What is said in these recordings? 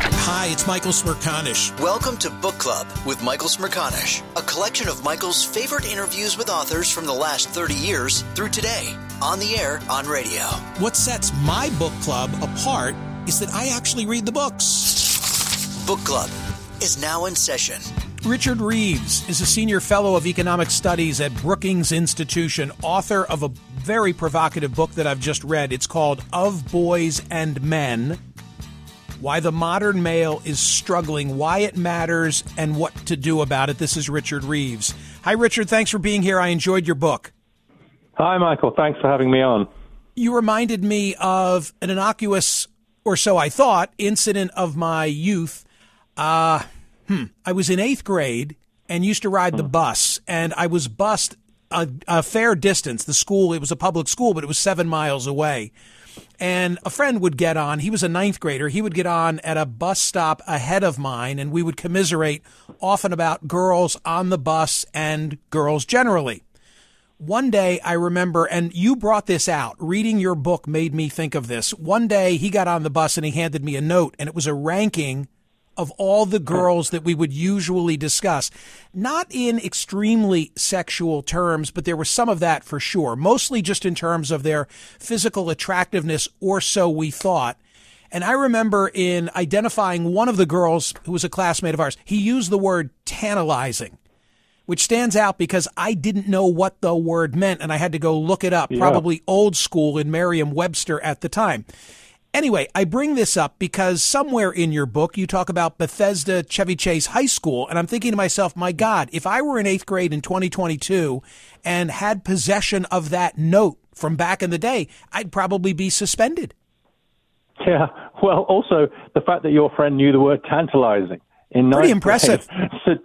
Hi, it's Michael Smerconish. Welcome to Book Club with Michael Smerconish, a collection of Michael's favorite interviews with authors from the last 30 years through today, on the air, on radio. What sets my book club apart is that I actually read the books. Book Club is now in session. Richard Reeves is a senior fellow of economic studies at Brookings Institution, author of a very provocative book that I've just read. It's called Of Boys and Men why the modern male is struggling, why it matters, and what to do about it. This is Richard Reeves. Hi, Richard. Thanks for being here. I enjoyed your book. Hi, Michael. Thanks for having me on. You reminded me of an innocuous, or so I thought, incident of my youth. Uh, hmm, I was in eighth grade and used to ride the hmm. bus, and I was bused a, a fair distance. The school, it was a public school, but it was seven miles away and a friend would get on. He was a ninth grader. He would get on at a bus stop ahead of mine, and we would commiserate often about girls on the bus and girls generally. One day I remember, and you brought this out, reading your book made me think of this. One day he got on the bus and he handed me a note, and it was a ranking of all the girls that we would usually discuss. Not in extremely sexual terms, but there was some of that for sure. Mostly just in terms of their physical attractiveness, or so we thought. And I remember in identifying one of the girls who was a classmate of ours, he used the word tantalizing, which stands out because I didn't know what the word meant and I had to go look it up, yeah. probably old school in Merriam Webster at the time. Anyway, I bring this up because somewhere in your book you talk about Bethesda Chevy Chase High School, and I'm thinking to myself, my God, if I were in eighth grade in 2022 and had possession of that note from back in the day, I'd probably be suspended. Yeah, well, also the fact that your friend knew the word tantalizing in pretty impressive su-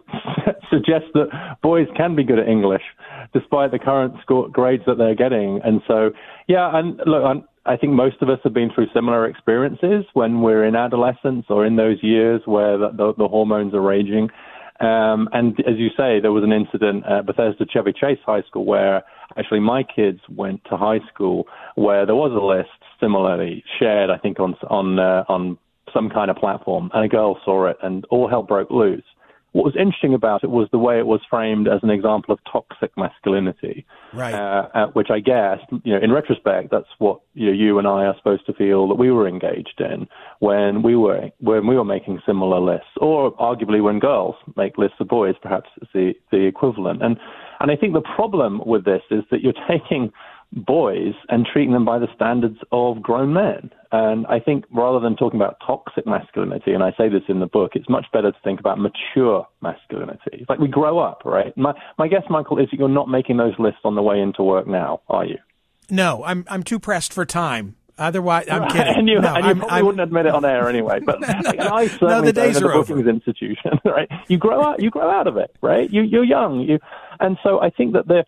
suggests that boys can be good at English despite the current score, grades that they're getting. And so, yeah, and look, I'm, I think most of us have been through similar experiences when we're in adolescence or in those years where the, the, the hormones are raging. Um, and as you say, there was an incident at Bethesda Chevy Chase High School where actually my kids went to high school where there was a list similarly shared, I think, on on uh, on some kind of platform, and a girl saw it, and all hell broke loose. What was interesting about it was the way it was framed as an example of toxic masculinity, right? Uh, which I guess, you know, in retrospect, that's what you, know, you and I are supposed to feel that we were engaged in when we were when we were making similar lists, or arguably when girls make lists of boys, perhaps it's the the equivalent. And and I think the problem with this is that you're taking boys and treating them by the standards of grown men. And I think rather than talking about toxic masculinity, and I say this in the book, it's much better to think about mature masculinity. It's like we grow up, right? My, my guess, Michael, is that you're not making those lists on the way into work now, are you? No, I'm I'm too pressed for time. Otherwise, I'm kidding. and you, no, and you probably I'm, wouldn't admit it on air anyway. But no, like, I certainly no, the days are the bookings over. institution, right? You grow out, you grow out of it, right? You, you're young, you, and so I think that the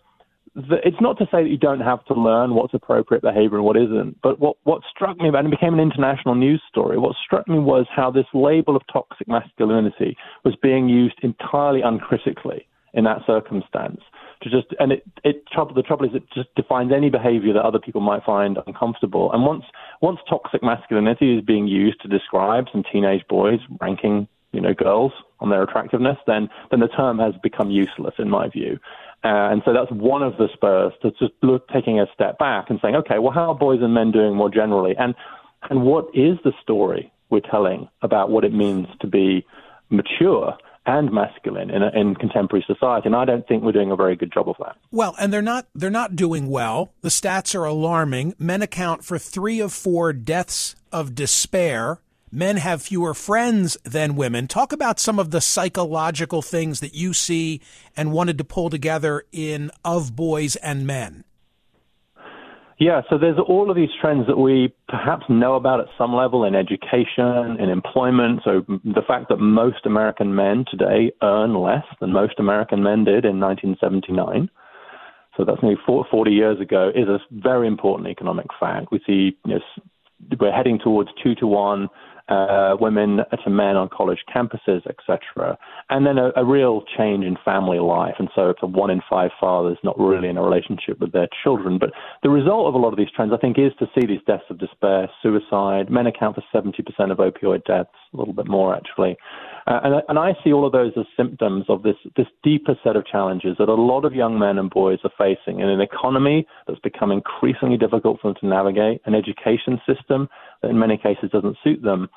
the, it's not to say that you don't have to learn what's appropriate behavior and what isn't, but what, what struck me about it became an international news story, what struck me was how this label of toxic masculinity was being used entirely uncritically in that circumstance. To just and it, it trouble the trouble is it just defines any behavior that other people might find uncomfortable. And once once toxic masculinity is being used to describe some teenage boys ranking you know girls on their attractiveness, then then the term has become useless in my view. Uh, and so that's one of the spurs to just look, taking a step back and saying, okay, well, how are boys and men doing more generally? And and what is the story we're telling about what it means to be mature and masculine in, in contemporary society, and I don't think we're doing a very good job of that. Well, and they're not they're not doing well. The stats are alarming. Men account for three of four deaths of despair. Men have fewer friends than women. Talk about some of the psychological things that you see and wanted to pull together in Of Boys and Men. Yeah, so there's all of these trends that we perhaps know about at some level in education, in employment. So the fact that most American men today earn less than most American men did in 1979. So that's nearly 40 years ago is a very important economic fact. We see you know, we're heading towards two to one uh, women to men on college campuses, etc. And then a, a, real change in family life. And so it's a one in five fathers not really in a relationship with their children. But the result of a lot of these trends, I think, is to see these deaths of despair, suicide. Men account for 70% of opioid deaths, a little bit more actually. Uh, and, and I see all of those as symptoms of this, this deeper set of challenges that a lot of young men and boys are facing in an economy that's become increasingly difficult for them to navigate, an education system that in many cases doesn't suit them,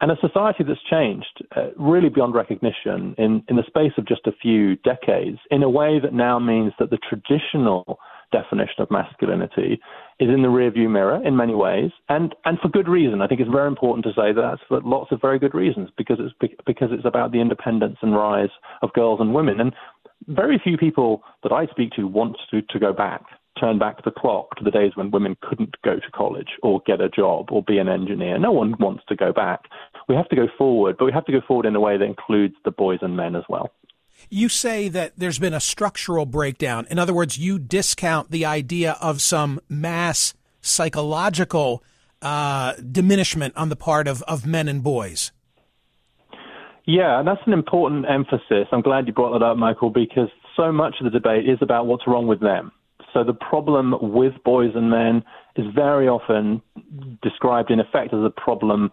and a society that's changed uh, really beyond recognition in, in the space of just a few decades in a way that now means that the traditional definition of masculinity is in the rearview mirror in many ways, and and for good reason. I think it's very important to say that that's for lots of very good reasons because it's because it's about the independence and rise of girls and women, and very few people that I speak to want to to go back. Turn back the clock to the days when women couldn't go to college or get a job or be an engineer. No one wants to go back. We have to go forward, but we have to go forward in a way that includes the boys and men as well. You say that there's been a structural breakdown. In other words, you discount the idea of some mass psychological uh, diminishment on the part of, of men and boys. Yeah, and that's an important emphasis. I'm glad you brought that up, Michael, because so much of the debate is about what's wrong with them. So the problem with boys and men is very often described in effect as a problem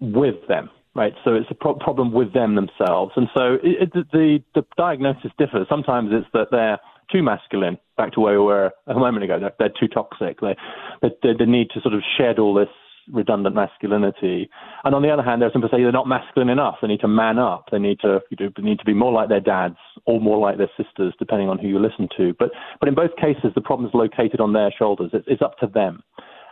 with them right? So it's a pro- problem with them themselves, and so it, it, the the diagnosis differs. Sometimes it's that they're too masculine, back to where we were a moment ago. They're, they're too toxic. They, they they need to sort of shed all this redundant masculinity. And on the other hand, there's some people say they're not masculine enough. They need to man up. They need to you know, need to be more like their dads or more like their sisters, depending on who you listen to. But but in both cases, the problem is located on their shoulders. It's, it's up to them.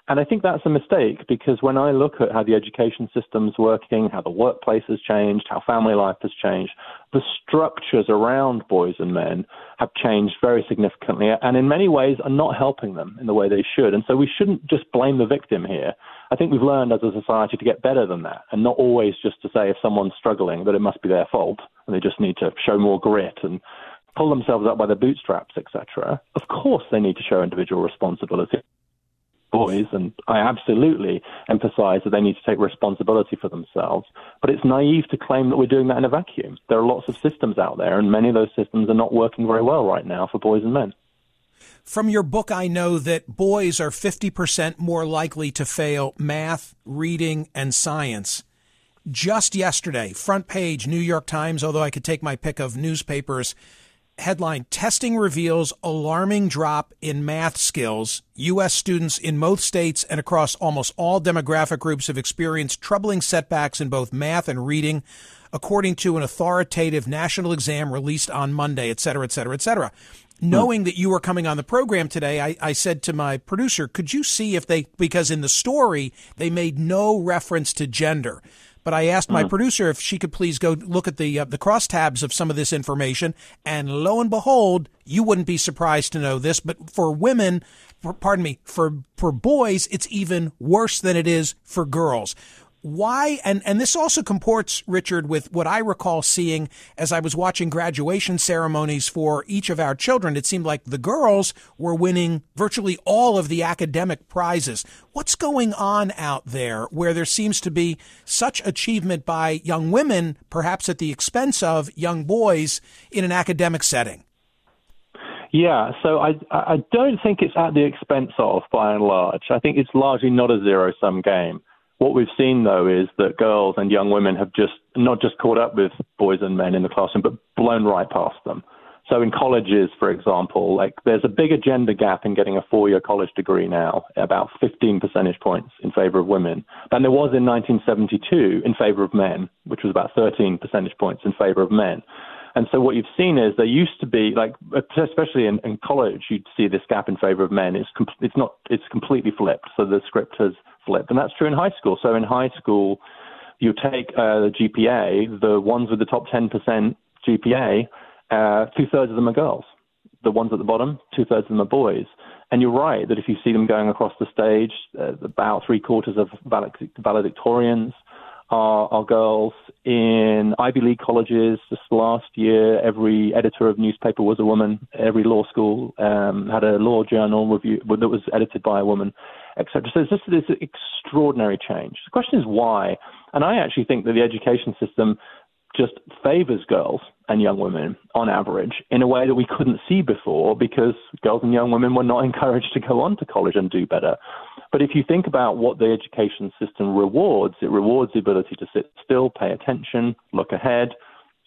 And I think that's a mistake because when I look at how the education system's working, how the workplace has changed, how family life has changed, the structures around boys and men have changed very significantly and in many ways are not helping them in the way they should. And so we shouldn't just blame the victim here. I think we've learned as a society to get better than that and not always just to say if someone's struggling that it must be their fault and they just need to show more grit and pull themselves up by their bootstraps, etc. Of course they need to show individual responsibility boys, and I absolutely emphasize that they need to take responsibility for themselves. But it's naive to claim that we're doing that in a vacuum. There are lots of systems out there, and many of those systems are not working very well right now for boys and men. From your book, I know that boys are 50% more likely to fail math, reading, and science. Just yesterday, front page New York Times, although I could take my pick of newspapers, headline Testing reveals alarming drop in math skills. U.S. students in most states and across almost all demographic groups have experienced troubling setbacks in both math and reading, according to an authoritative national exam released on Monday, et cetera, et cetera, et cetera. Hmm. Knowing that you were coming on the program today, I, I said to my producer, could you see if they, because in the story, they made no reference to gender. But I asked my uh-huh. producer if she could please go look at the uh, the crosstabs of some of this information, and lo and behold, you wouldn't be surprised to know this. But for women, for, pardon me, for for boys, it's even worse than it is for girls why and and this also comports richard with what i recall seeing as i was watching graduation ceremonies for each of our children it seemed like the girls were winning virtually all of the academic prizes what's going on out there where there seems to be such achievement by young women perhaps at the expense of young boys in an academic setting yeah, so I I don't think it's at the expense of, by and large. I think it's largely not a zero sum game. What we've seen, though, is that girls and young women have just not just caught up with boys and men in the classroom, but blown right past them. So in colleges, for example, like there's a bigger gender gap in getting a four-year college degree now, about 15 percentage points in favor of women, than there was in 1972 in favor of men, which was about 13 percentage points in favor of men. And so what you've seen is there used to be like, especially in, in college, you'd see this gap in favor of men. It's com- it's not it's completely flipped. So the script has and that's true in high school. So in high school, you take uh, the GPA, the ones with the top 10% GPA uh, two thirds of them are girls. The ones at the bottom, two thirds of them are boys. And you're right that if you see them going across the stage, uh, about three quarters of valedictorians are, are girls. In Ivy League colleges, just last year, every editor of newspaper was a woman. Every law school um, had a law journal review that was edited by a woman, etc. So it's just this extraordinary change. The question is why. And I actually think that the education system just favors girls and young women on average in a way that we couldn't see before because girls and young women were not encouraged to go on to college and do better. But if you think about what the education system rewards, it rewards the ability to sit still, pay attention, look ahead,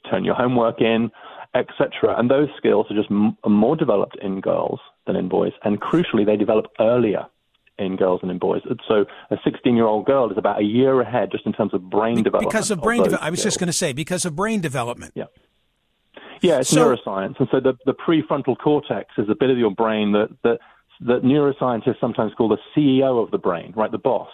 turn your homework in, etc. And those skills are just m- more developed in girls than in boys. And crucially, they develop earlier in girls and in boys. So a 16 year old girl is about a year ahead just in terms of brain development. Because of brain development. I was just going to say, because of brain development. Yeah. Yeah, it's so, neuroscience. And so the, the prefrontal cortex is a bit of your brain that, that, that neuroscientists sometimes call the CEO of the brain, right, the boss.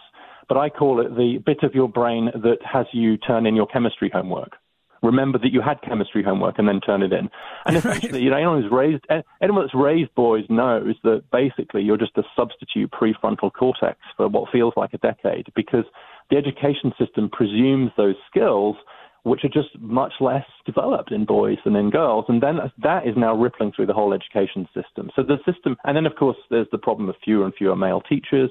But I call it the bit of your brain that has you turn in your chemistry homework remember that you had chemistry homework and then turn it in. And essentially, you know, anyone who's raised anyone that's raised boys knows that basically you're just a substitute prefrontal cortex for what feels like a decade because the education system presumes those skills which are just much less developed in boys than in girls. And then that is now rippling through the whole education system. So the system, and then of course there's the problem of fewer and fewer male teachers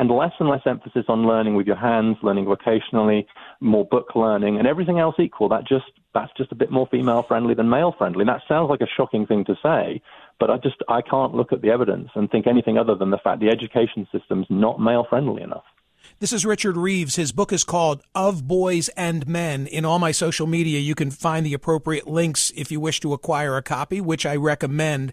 and less and less emphasis on learning with your hands, learning vocationally, more book learning, and everything else equal. That just that's just a bit more female friendly than male friendly. And that sounds like a shocking thing to say, but I just I can't look at the evidence and think anything other than the fact the education system's not male friendly enough. This is Richard Reeves. His book is called Of Boys and Men. In all my social media, you can find the appropriate links if you wish to acquire a copy, which I recommend.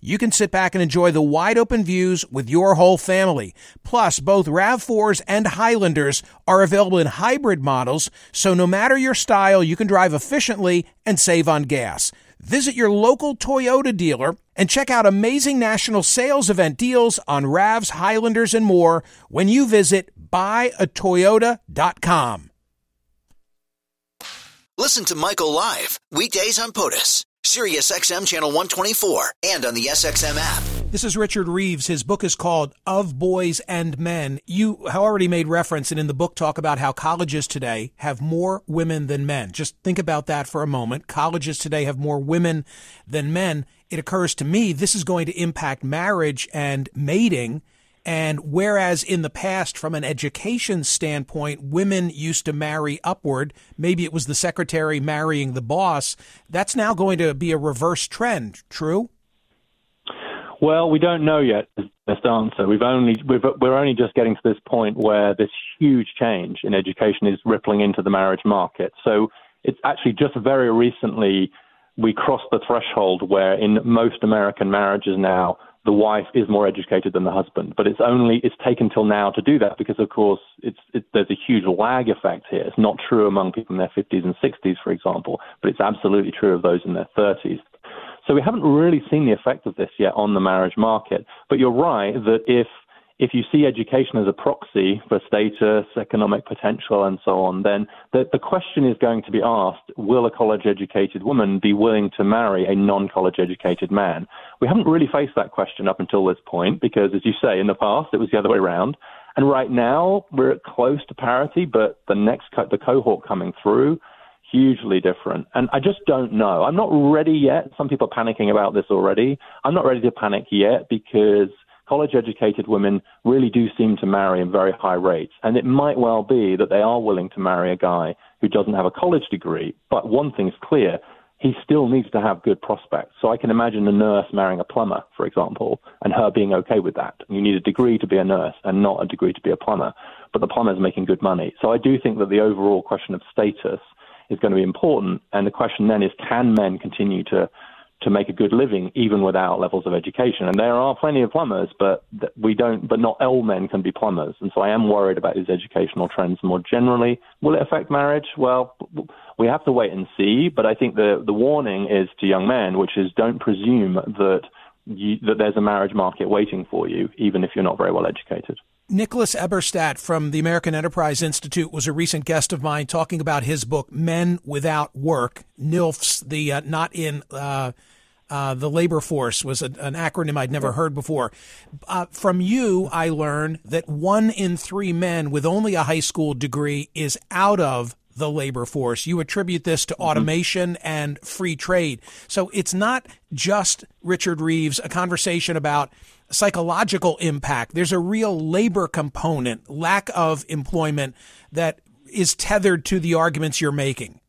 you can sit back and enjoy the wide open views with your whole family. Plus, both RAV4s and Highlanders are available in hybrid models, so no matter your style, you can drive efficiently and save on gas. Visit your local Toyota dealer and check out amazing national sales event deals on RAVs, Highlanders, and more when you visit buyatoyota.com. Listen to Michael live weekdays on POTUS. Sirius XM channel 124 and on the SXM app. This is Richard Reeves. His book is called Of Boys and Men. You already made reference and in the book talk about how colleges today have more women than men. Just think about that for a moment. Colleges today have more women than men. It occurs to me this is going to impact marriage and mating and whereas in the past, from an education standpoint, women used to marry upward, maybe it was the secretary marrying the boss, that's now going to be a reverse trend. True? Well, we don't know yet. Best answer. We've only we've, we're only just getting to this point where this huge change in education is rippling into the marriage market. So it's actually just very recently we crossed the threshold where in most American marriages now the wife is more educated than the husband. But it's only it's taken till now to do that because, of course, it's it, there's a huge lag effect here. It's not true among people in their 50s and 60s, for example, but it's absolutely true of those in their 30s. So we haven't really seen the effect of this yet on the marriage market. But you're right that if if you see education as a proxy for status, economic potential, and so on, then the, the question is going to be asked will a college educated woman be willing to marry a non college educated man? We haven't really faced that question up until this point because, as you say, in the past it was the other way around. And right now we're at close to parity, but the next co- the cohort coming through, hugely different. And I just don't know. I'm not ready yet. Some people are panicking about this already. I'm not ready to panic yet because college educated women really do seem to marry in very high rates. And it might well be that they are willing to marry a guy who doesn't have a college degree. But one thing's clear he still needs to have good prospects. So I can imagine a nurse marrying a plumber, for example, and her being okay with that. You need a degree to be a nurse and not a degree to be a plumber. But the plumber's making good money. So I do think that the overall question of status is going to be important. And the question then is can men continue to to make a good living even without levels of education. And there are plenty of plumbers, but we don't, but not all men can be plumbers. And so I am worried about these educational trends more generally. Will it affect marriage? Well, we have to wait and see. But I think the, the warning is to young men, which is don't presume that you, that there's a marriage market waiting for you, even if you're not very well educated. Nicholas Eberstadt from the American Enterprise Institute was a recent guest of mine talking about his book, Men Without Work, NILFs, the uh, not in uh, uh, the labor force was a, an acronym I'd never heard before. Uh, from you, I learned that one in three men with only a high school degree is out of the labor force. You attribute this to mm-hmm. automation mm-hmm. and free trade. So it's not just Richard Reeves, a conversation about psychological impact. There's a real labor component, lack of employment that is tethered to the arguments you're making.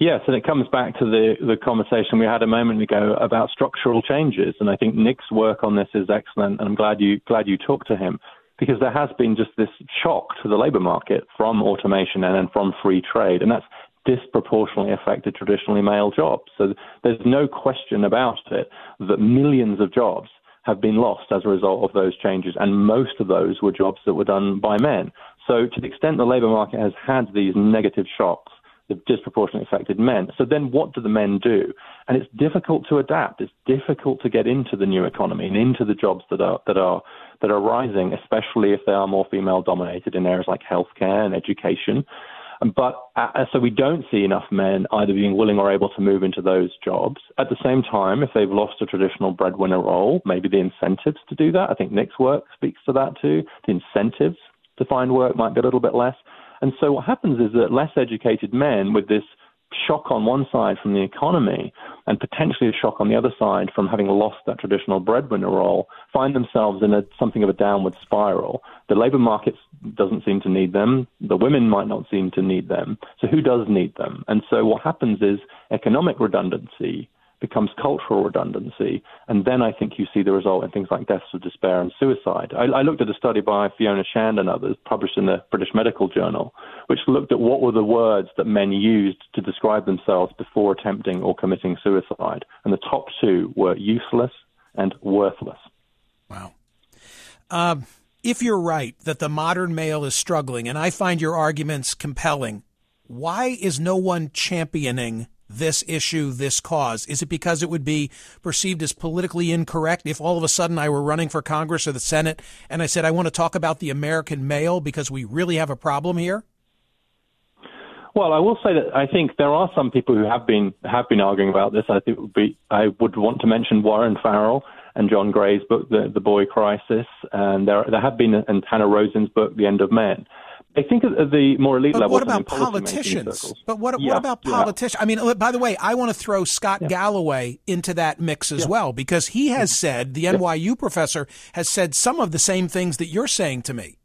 Yes, and it comes back to the, the conversation we had a moment ago about structural changes. And I think Nick's work on this is excellent, and I'm glad you glad you talked to him because there has been just this shock to the labour market from automation and then from free trade, and that's disproportionately affected traditionally male jobs. So there's no question about it that millions of jobs have been lost as a result of those changes, and most of those were jobs that were done by men. So, to the extent the labour market has had these negative shocks, they've disproportionately affected men. So then, what do the men do? And it's difficult to adapt. It's difficult to get into the new economy and into the jobs that are that are that are rising, especially if they are more female dominated in areas like healthcare and education. But uh, so we don't see enough men either being willing or able to move into those jobs. At the same time, if they've lost a traditional breadwinner role, maybe the incentives to do that. I think Nick's work speaks to that too. The incentives to find work might be a little bit less. And so what happens is that less educated men with this shock on one side from the economy and potentially a shock on the other side from having lost that traditional breadwinner role find themselves in a, something of a downward spiral. The labor market doesn't seem to need them. The women might not seem to need them. So who does need them? And so what happens is economic redundancy becomes cultural redundancy. And then I think you see the result in things like deaths of despair and suicide. I, I, looked at a study by Fiona Shand and others published in the British Medical Journal, which looked at what were the words that men used to describe themselves before attempting or committing suicide. And the top two were useless and worthless. Wow. Um, if you're right that the modern male is struggling, and I find your arguments compelling, why is no one championing this issue, this cause? Is it because it would be perceived as politically incorrect if all of a sudden I were running for Congress or the Senate and I said, I want to talk about the American male because we really have a problem here? Well, I will say that I think there are some people who have been have been arguing about this. I think would be, I would want to mention Warren Farrell and John Gray's book, The, the Boy Crisis, and there there have been and Hanna Rosin's book, The End of Men. I think at the more elite but level. What about politicians? But what, yeah, what about politicians? Yeah. I mean, by the way, I want to throw Scott yeah. Galloway into that mix as well because he has said the NYU professor has said some of the same things that you're saying to me.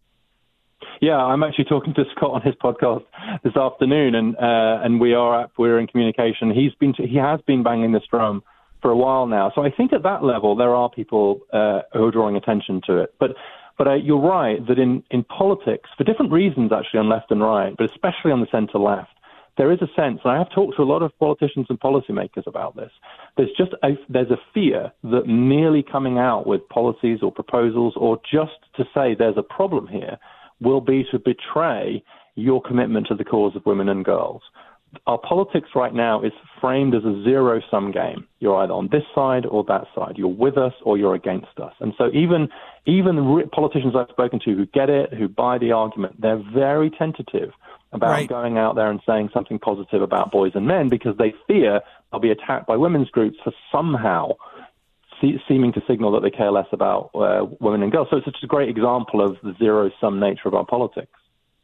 Yeah, I'm actually talking to Scott on his podcast this afternoon, and uh, and we are up, we're in communication. He's been he has been banging this drum for a while now. So I think at that level there are people uh, who are drawing attention to it, but but uh, you're right that in, in politics, for different reasons actually on left and right, but especially on the centre left, there is a sense, and I have talked to a lot of politicians and policymakers about this. There's just a, there's a fear that merely coming out with policies or proposals, or just to say there's a problem here, will be to betray your commitment to the cause of women and girls. Our politics right now is framed as a zero sum game. You're either on this side or that side. You're with us or you're against us. And so even even politicians I've spoken to who get it, who buy the argument, they're very tentative about right. going out there and saying something positive about boys and men because they fear they'll be attacked by women's groups for somehow see, seeming to signal that they care less about uh, women and girls. So it's such a great example of the zero sum nature of our politics.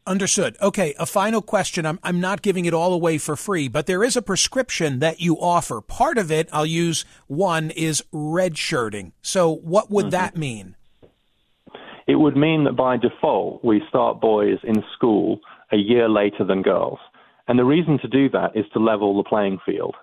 Understood. Okay, a final question. I'm, I'm not giving it all away for free, but there is a prescription that you offer. Part of it, I'll use one, is redshirting. So, what would mm-hmm. that mean? It would mean that by default, we start boys in school a year later than girls. And the reason to do that is to level the playing field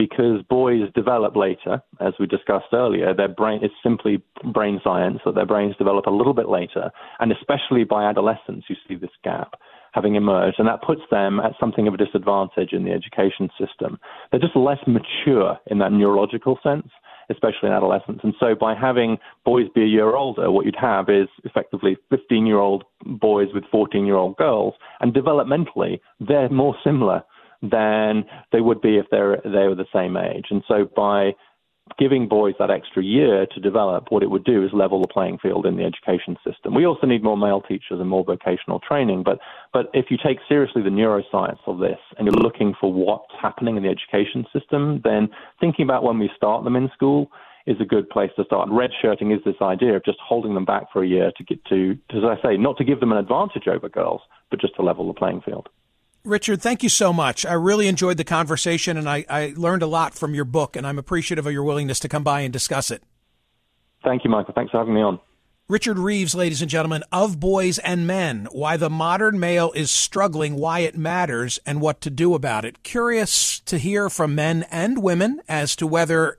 because boys develop later, as we discussed earlier. Their brain is simply brain science that their brains develop a little bit later, and especially by adolescence, you see this gap having emerged, and that puts them at something of a disadvantage in the education system. They're just less mature in that neurological sense, especially in adolescence. And so, by having boys be a year older, what you'd have is effectively 15 year old boys with 14 year old girls, and developmentally, they're more similar than they would be if they're they were the same age. And so by giving boys that extra year to develop, what it would do is level the playing field in the education system. We also need more male teachers and more vocational training. But but if you take seriously the neuroscience of this and you're looking for what's happening in the education system, then thinking about when we start them in school is a good place to start. And Redshirting is this idea of just holding them back for a year to get to, as I say, not to give them an advantage over girls, but just to level the playing field. Richard, thank you so much. I really enjoyed the conversation and I, I learned a lot from your book, and I'm appreciative of your willingness to come by and discuss it. Thank you, Michael. Thanks for having me on. Richard Reeves, ladies and gentlemen, of Boys and Men Why the Modern Male is Struggling, Why It Matters, and What to Do About It. Curious to hear from men and women as to whether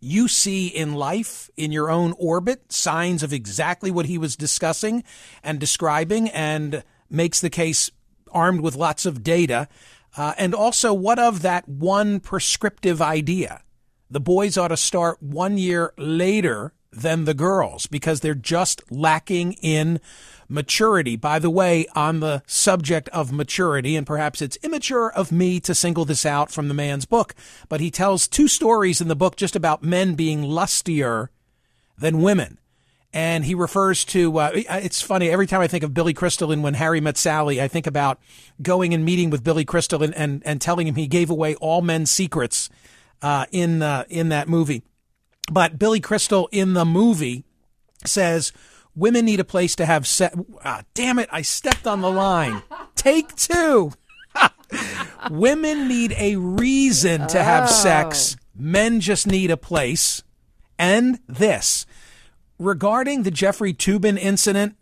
you see in life, in your own orbit, signs of exactly what he was discussing and describing, and makes the case armed with lots of data? Uh, and also, what of that one prescriptive idea? The boys ought to start one year later than the girls because they're just lacking in maturity. By the way, on the subject of maturity, and perhaps it's immature of me to single this out from the man's book, but he tells two stories in the book just about men being lustier than women and he refers to uh, it's funny every time I think of Billy Crystal and when Harry met Sally I think about going and meeting with Billy Crystal and, and, and telling him he gave away all men's secrets uh, in uh, in that movie. But Billy Crystal in the movie says women need a place to have sex ah, damn it I stepped on the line. Take two. Women need a reason to have sex. Oh. men just need a place. And this regarding the Jeffrey Toobin incident,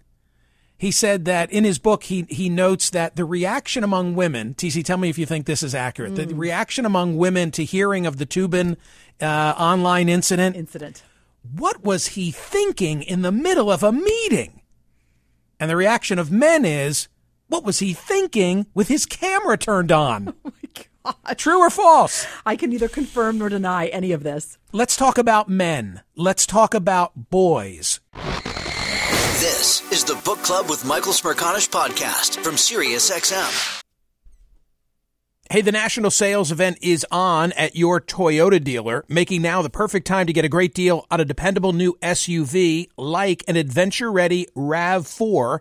he said that in his book, he, he notes that the reaction among women, TC, tell me if you think this is accurate. Mm. The reaction among women to hearing of the Tubin uh, online incident. Incident. What was he thinking in the middle of a meeting? And the reaction of men is, what was he thinking with his camera turned on? Oh God. True or false? I can neither confirm nor deny any of this. Let's talk about men. Let's talk about boys. This is the Book Club with Michael Smerconish podcast from SiriusXM. Hey, the national sales event is on at your Toyota dealer, making now the perfect time to get a great deal on a dependable new SUV like an adventure ready RAV4.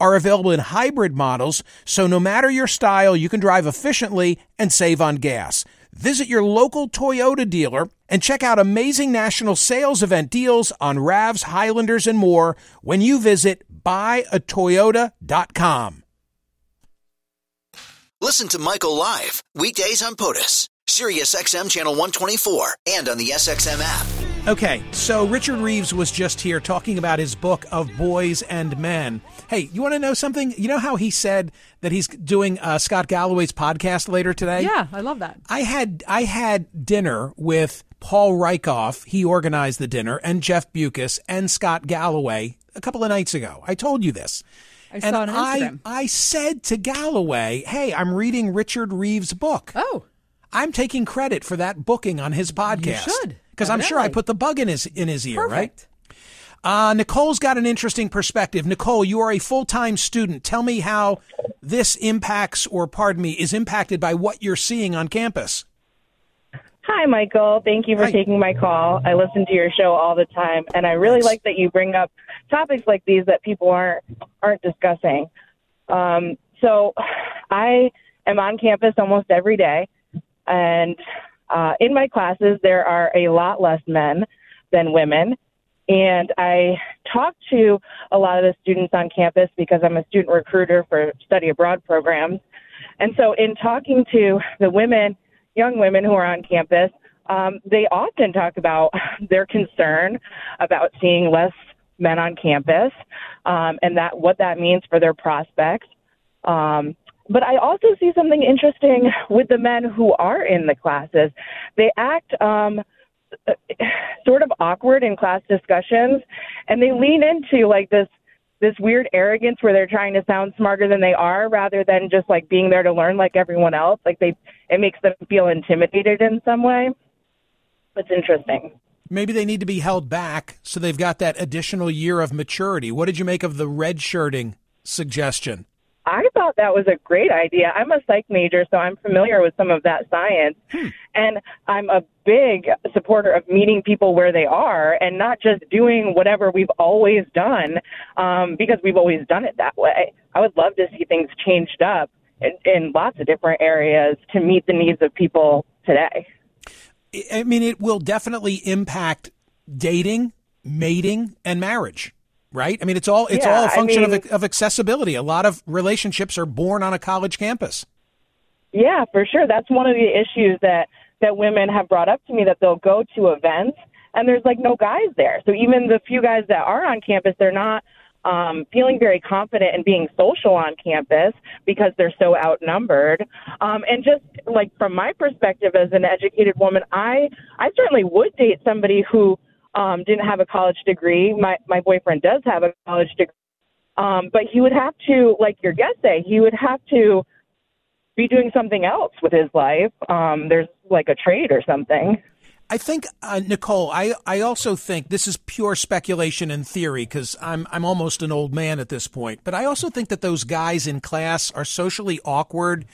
are available in hybrid models, so no matter your style, you can drive efficiently and save on gas. Visit your local Toyota dealer and check out amazing national sales event deals on RAVs, Highlanders, and more when you visit buyatoyota.com. Listen to Michael live weekdays on POTUS, Sirius XM channel 124, and on the SXM app. Okay, so Richard Reeves was just here talking about his book of Boys and Men. Hey, you want to know something? You know how he said that he's doing uh, Scott Galloway's podcast later today? Yeah, I love that. I had I had dinner with Paul Rieckhoff. He organized the dinner, and Jeff Bewkes and Scott Galloway a couple of nights ago. I told you this. I and on I, Instagram. I said to Galloway, "Hey, I'm reading Richard Reeves' book. Oh, I'm taking credit for that booking on his podcast. You should, because I'm sure I put the bug in his in his ear, right? Uh, Nicole's got an interesting perspective. Nicole, you are a full time student. Tell me how this impacts, or pardon me, is impacted by what you're seeing on campus. Hi, Michael. Thank you for Hi. taking my call. I listen to your show all the time, and I really Thanks. like that you bring up topics like these that people aren't aren't discussing. Um, so, I am on campus almost every day, and uh, in my classes there are a lot less men than women. And I talk to a lot of the students on campus because I'm a student recruiter for study abroad programs. And so, in talking to the women, young women who are on campus, um, they often talk about their concern about seeing less men on campus um, and that what that means for their prospects. Um, but I also see something interesting with the men who are in the classes. They act um, sort of awkward in class discussions, and they lean into like this this weird arrogance where they're trying to sound smarter than they are rather than just like being there to learn like everyone else like they it makes them feel intimidated in some way it's interesting Maybe they need to be held back so they've got that additional year of maturity. What did you make of the red shirting suggestion? I thought that was a great idea. I'm a psych major, so I'm familiar with some of that science. And I'm a big supporter of meeting people where they are and not just doing whatever we've always done um, because we've always done it that way. I would love to see things changed up in, in lots of different areas to meet the needs of people today. I mean, it will definitely impact dating, mating, and marriage, right? I mean, it's all it's Yeah, all a function mean- of, of accessibility. A lot of relationships are born on a college campus. Yeah, for sure. That's one of the issues that that women have brought up to me that they'll go to events and there's like no guys there. So even the few guys that are on campus, they're not um, feeling very confident in being social on campus because they're so outnumbered. Um, and just like from my perspective as an educated woman, I I certainly would date somebody who um, didn't have a college degree. My my boyfriend does have a college degree, um, but he would have to, like your guest say, he would have to be doing something else with his life. Um, there's like a trade or something. I think, uh, Nicole, I, I also think this is pure speculation and theory because I'm, I'm almost an old man at this point. But I also think that those guys in class are socially awkward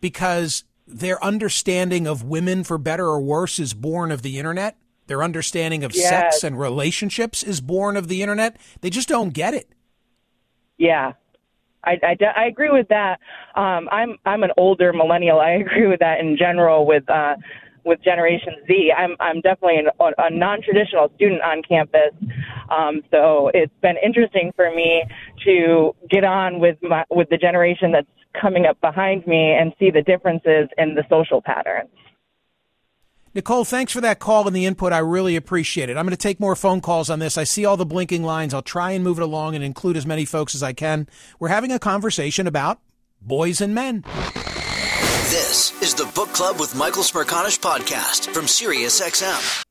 because their understanding of women, for better or worse, is born of the internet. Their understanding of sex and relationships is born of the internet. They just don't get it. Yeah. I, I, I agree with that. Um, I'm I'm an older millennial. I agree with that in general with uh, with Generation Z. I'm I'm definitely an, a non-traditional student on campus, um, so it's been interesting for me to get on with my with the generation that's coming up behind me and see the differences in the social patterns. Nicole, thanks for that call and the input. I really appreciate it. I'm going to take more phone calls on this. I see all the blinking lines. I'll try and move it along and include as many folks as I can. We're having a conversation about boys and men. This is the Book Club with Michael Smerconish podcast from SiriusXM.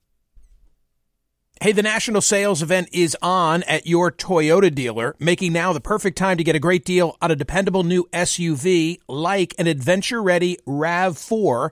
Hey, the national sales event is on at your Toyota dealer, making now the perfect time to get a great deal on a dependable new SUV like an adventure ready RAV4.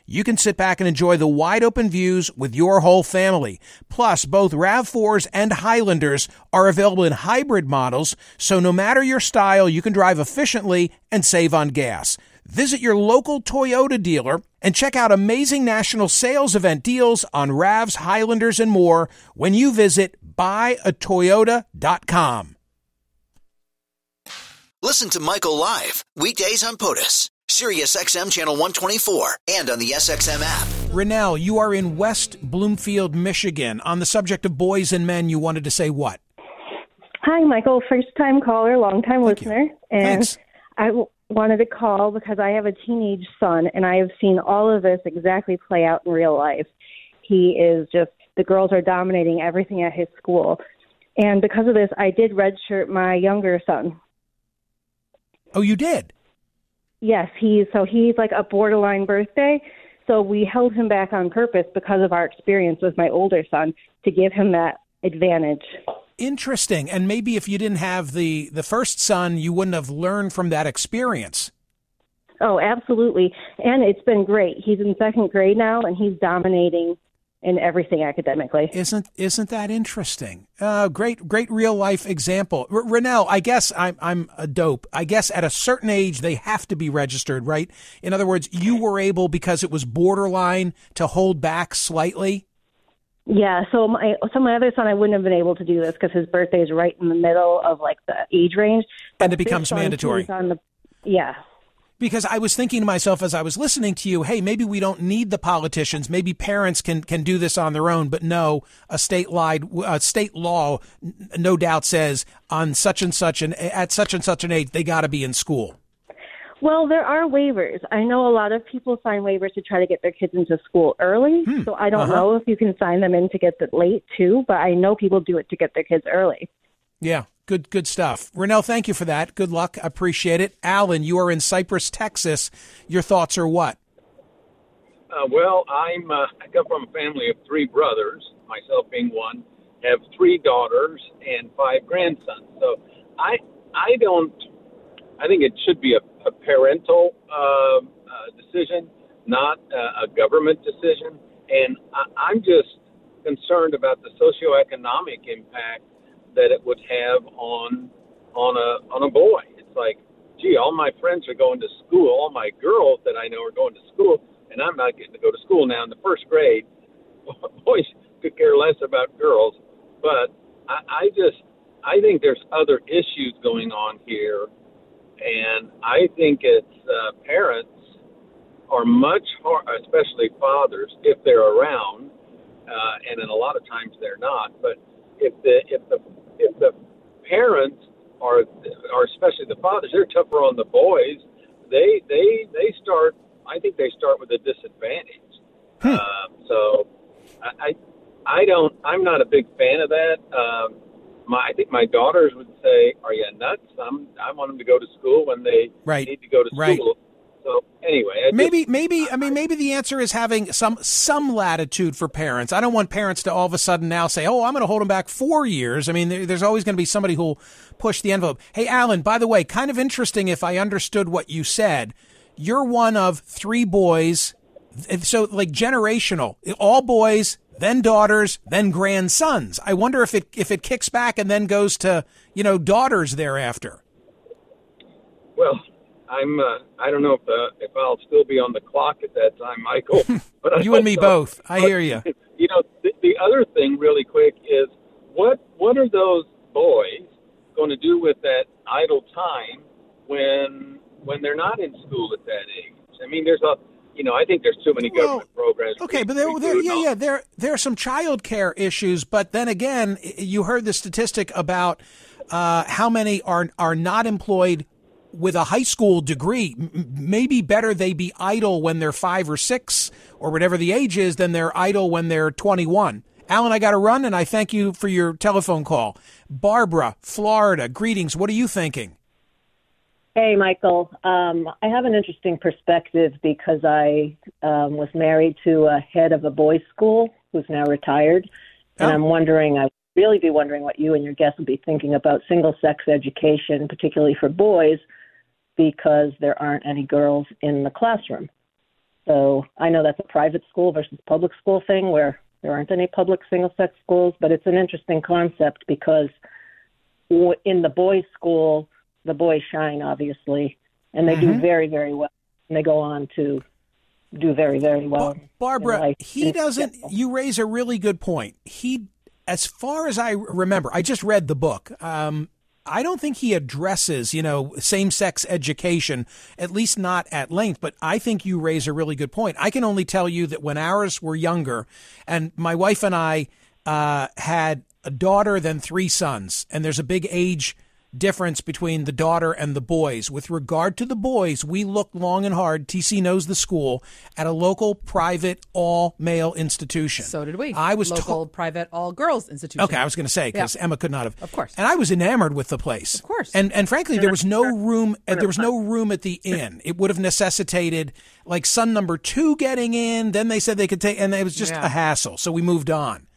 You can sit back and enjoy the wide open views with your whole family. Plus, both RAV4s and Highlanders are available in hybrid models, so no matter your style, you can drive efficiently and save on gas. Visit your local Toyota dealer and check out amazing national sales event deals on RAVs, Highlanders, and more when you visit buyatoyota.com. Listen to Michael live weekdays on POTUS, Sirius XM channel 124, and on the SXM app. Renelle, you are in West Bloomfield, Michigan. On the subject of boys and men, you wanted to say what? Hi, Michael. First time caller, long time listener. You. And Thanks. I w- wanted to call because I have a teenage son and I have seen all of this exactly play out in real life. He is just, the girls are dominating everything at his school. And because of this, I did redshirt my younger son. Oh, you did? Yes, he's so he's like a borderline birthday. So we held him back on purpose because of our experience with my older son to give him that advantage. Interesting. And maybe if you didn't have the the first son, you wouldn't have learned from that experience. Oh, absolutely. And it's been great. He's in second grade now and he's dominating in everything academically. Isn't isn't that interesting? Uh, great great real life example. R- Renelle, I guess I'm I'm a dope. I guess at a certain age they have to be registered, right? In other words, you were able because it was borderline to hold back slightly. Yeah, so my so my other son, I wouldn't have been able to do this because his birthday is right in the middle of like the age range. And it becomes mandatory. The, yeah, because I was thinking to myself as I was listening to you, hey, maybe we don't need the politicians. Maybe parents can can do this on their own. But no, a state lied, a state law, no doubt says on such and such and at such and such an age they got to be in school. Well, there are waivers. I know a lot of people sign waivers to try to get their kids into school early. Hmm. So I don't uh-huh. know if you can sign them in to get it late too, but I know people do it to get their kids early. Yeah, good good stuff. Renelle, thank you for that. Good luck. Appreciate it. Alan, you are in Cypress, Texas. Your thoughts are what? Uh, well, I'm uh, I come from a family of three brothers, myself being one. Have three daughters and five grandsons. So I I don't I think it should be a, a parental uh, uh, decision, not a government decision. And I, I'm just concerned about the socioeconomic impact that it would have on on a on a boy. It's like, gee, all my friends are going to school, all my girls that I know are going to school, and I'm not getting to go to school now in the first grade. Boys could care less about girls, but I, I just I think there's other issues going on here and I think it's uh, parents are much hard, especially fathers, if they're around, uh, and then a lot of times they're not. But if the if the if the parents are are especially the fathers, they're tougher on the boys. They they they start. I think they start with a disadvantage. Hmm. Uh, so I, I I don't. I'm not a big fan of that. Um, my I think my daughters would say, "Are you nuts? I'm I want them to go to school when they right. need to go to school." So anyway, I maybe just, maybe I mean maybe the answer is having some some latitude for parents. I don't want parents to all of a sudden now say, "Oh, I'm going to hold them back four years." I mean, there, there's always going to be somebody who'll push the envelope. Hey, Alan, by the way, kind of interesting if I understood what you said. You're one of three boys, so like generational, all boys, then daughters, then grandsons. I wonder if it if it kicks back and then goes to you know daughters thereafter. Well, I'm. Uh, I don't know if uh, if I'll still be on the clock at that time, Michael. But you and me so. both. I but, hear you. You know, the, the other thing, really quick, is what what are those boys going to do with that idle time when when they're not in school at that age? I mean, there's a you know, I think there's too many government well, programs. Okay, but there, there yeah, yeah, there there are some child care issues, but then again, you heard the statistic about uh, how many are are not employed with a high school degree. M- maybe better they be idle when they're five or six or whatever the age is than they're idle when they're 21. Alan, I got to run, and I thank you for your telephone call. Barbara, Florida, greetings. What are you thinking? Hey, Michael. Um, I have an interesting perspective because I um, was married to a head of a boys' school who's now retired. And oh. I'm wondering, I really be wondering what you and your guests would be thinking about single sex education, particularly for boys, because there aren't any girls in the classroom. So I know that's a private school versus public school thing where there aren't any public single sex schools, but it's an interesting concept because in the boys' school, the boys shine, obviously, and they mm-hmm. do very, very well. And they go on to do very, very well. Barbara, he doesn't. You raise a really good point. He, as far as I remember, I just read the book. Um, I don't think he addresses, you know, same sex education, at least not at length, but I think you raise a really good point. I can only tell you that when ours were younger, and my wife and I uh, had a daughter, then three sons, and there's a big age difference between the daughter and the boys. With regard to the boys, we looked long and hard. TC knows the school at a local private all male institution. So did we. I was local to- private all girls institution. Okay, I was going to say because Yeah. Emma could not have. Of course. And I was enamored with the place. Of course. And and frankly, there was no room. uh, There was no room at the inn. It would have necessitated like son number two getting in. Then they said they could take, and it was just Yeah. a hassle. So we moved on.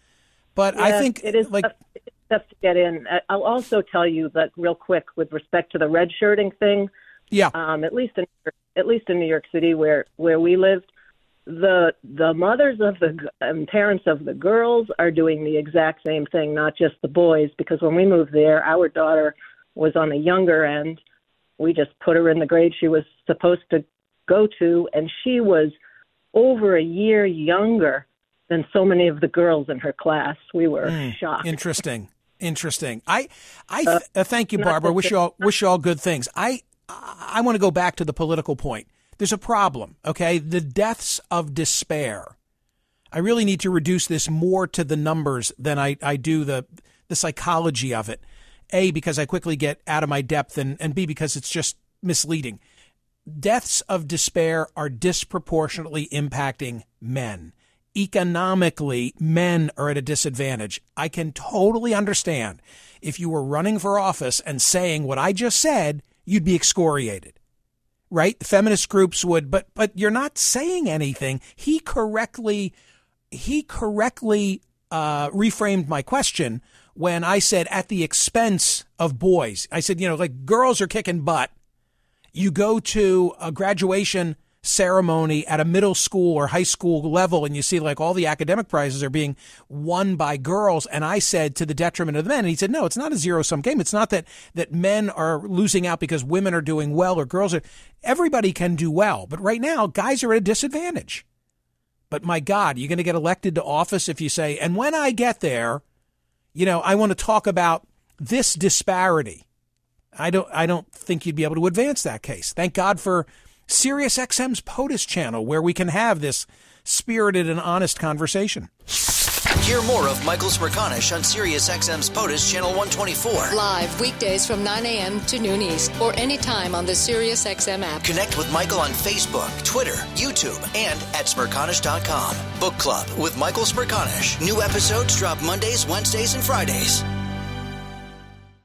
But I think it is like tough to get in. I- I'll also tell you that real quick with respect to the red shirting thing. Yeah. Um, at least in at least in New York City, where where we lived, the the mothers of the and parents of the girls are doing the exact same thing, not just the boys. Because when we moved there, our daughter was on the younger end. We just put her in the grade she was supposed to go to, and she was over a year younger than so many of the girls in her class. We were hmm. shocked. Interesting. Interesting. I, I th- uh, thank you, Barbara. Wish you all, wish you all good things. I, I want to go back to the political point. There's a problem. Okay, the deaths of despair. I really need to reduce this more to the numbers than I, I do the the psychology of it. A because I quickly get out of my depth, and, and B because it's just misleading. Deaths of despair are disproportionately impacting men economically, men are at a disadvantage. I can totally understand if you were running for office and saying what I just said, you'd be excoriated. Right? Feminist groups would, but but you're not saying anything. He correctly he correctly uh, reframed my question when I said at the expense of boys. I said, you know, like girls are kicking butt. You go to a graduation ceremony at a middle school or high school level and you see like all the academic prizes are being won by girls. And I said to the detriment of the men and he said no it's not a zero sum game. It's not that that men are losing out because women are doing well or girls are everybody can do well. But right now guys are at a disadvantage. But my god you're going to get elected to office if you say and when I get there you know I want to talk about this disparity. I don't I don't think you'd be able to advance that case. Thank god for Sirius XM's POTUS channel, where we can have this spirited and honest conversation. Hear more of Michael Smerconish on Sirius XM's POTUS Channel 124. Live weekdays from 9 a.m. to noon East or anytime on the SiriusXM app. Connect with Michael on Facebook, Twitter, YouTube, and at Smerconish.com. Book Club with Michael Smerconish. New episodes drop Mondays, Wednesdays, and Fridays.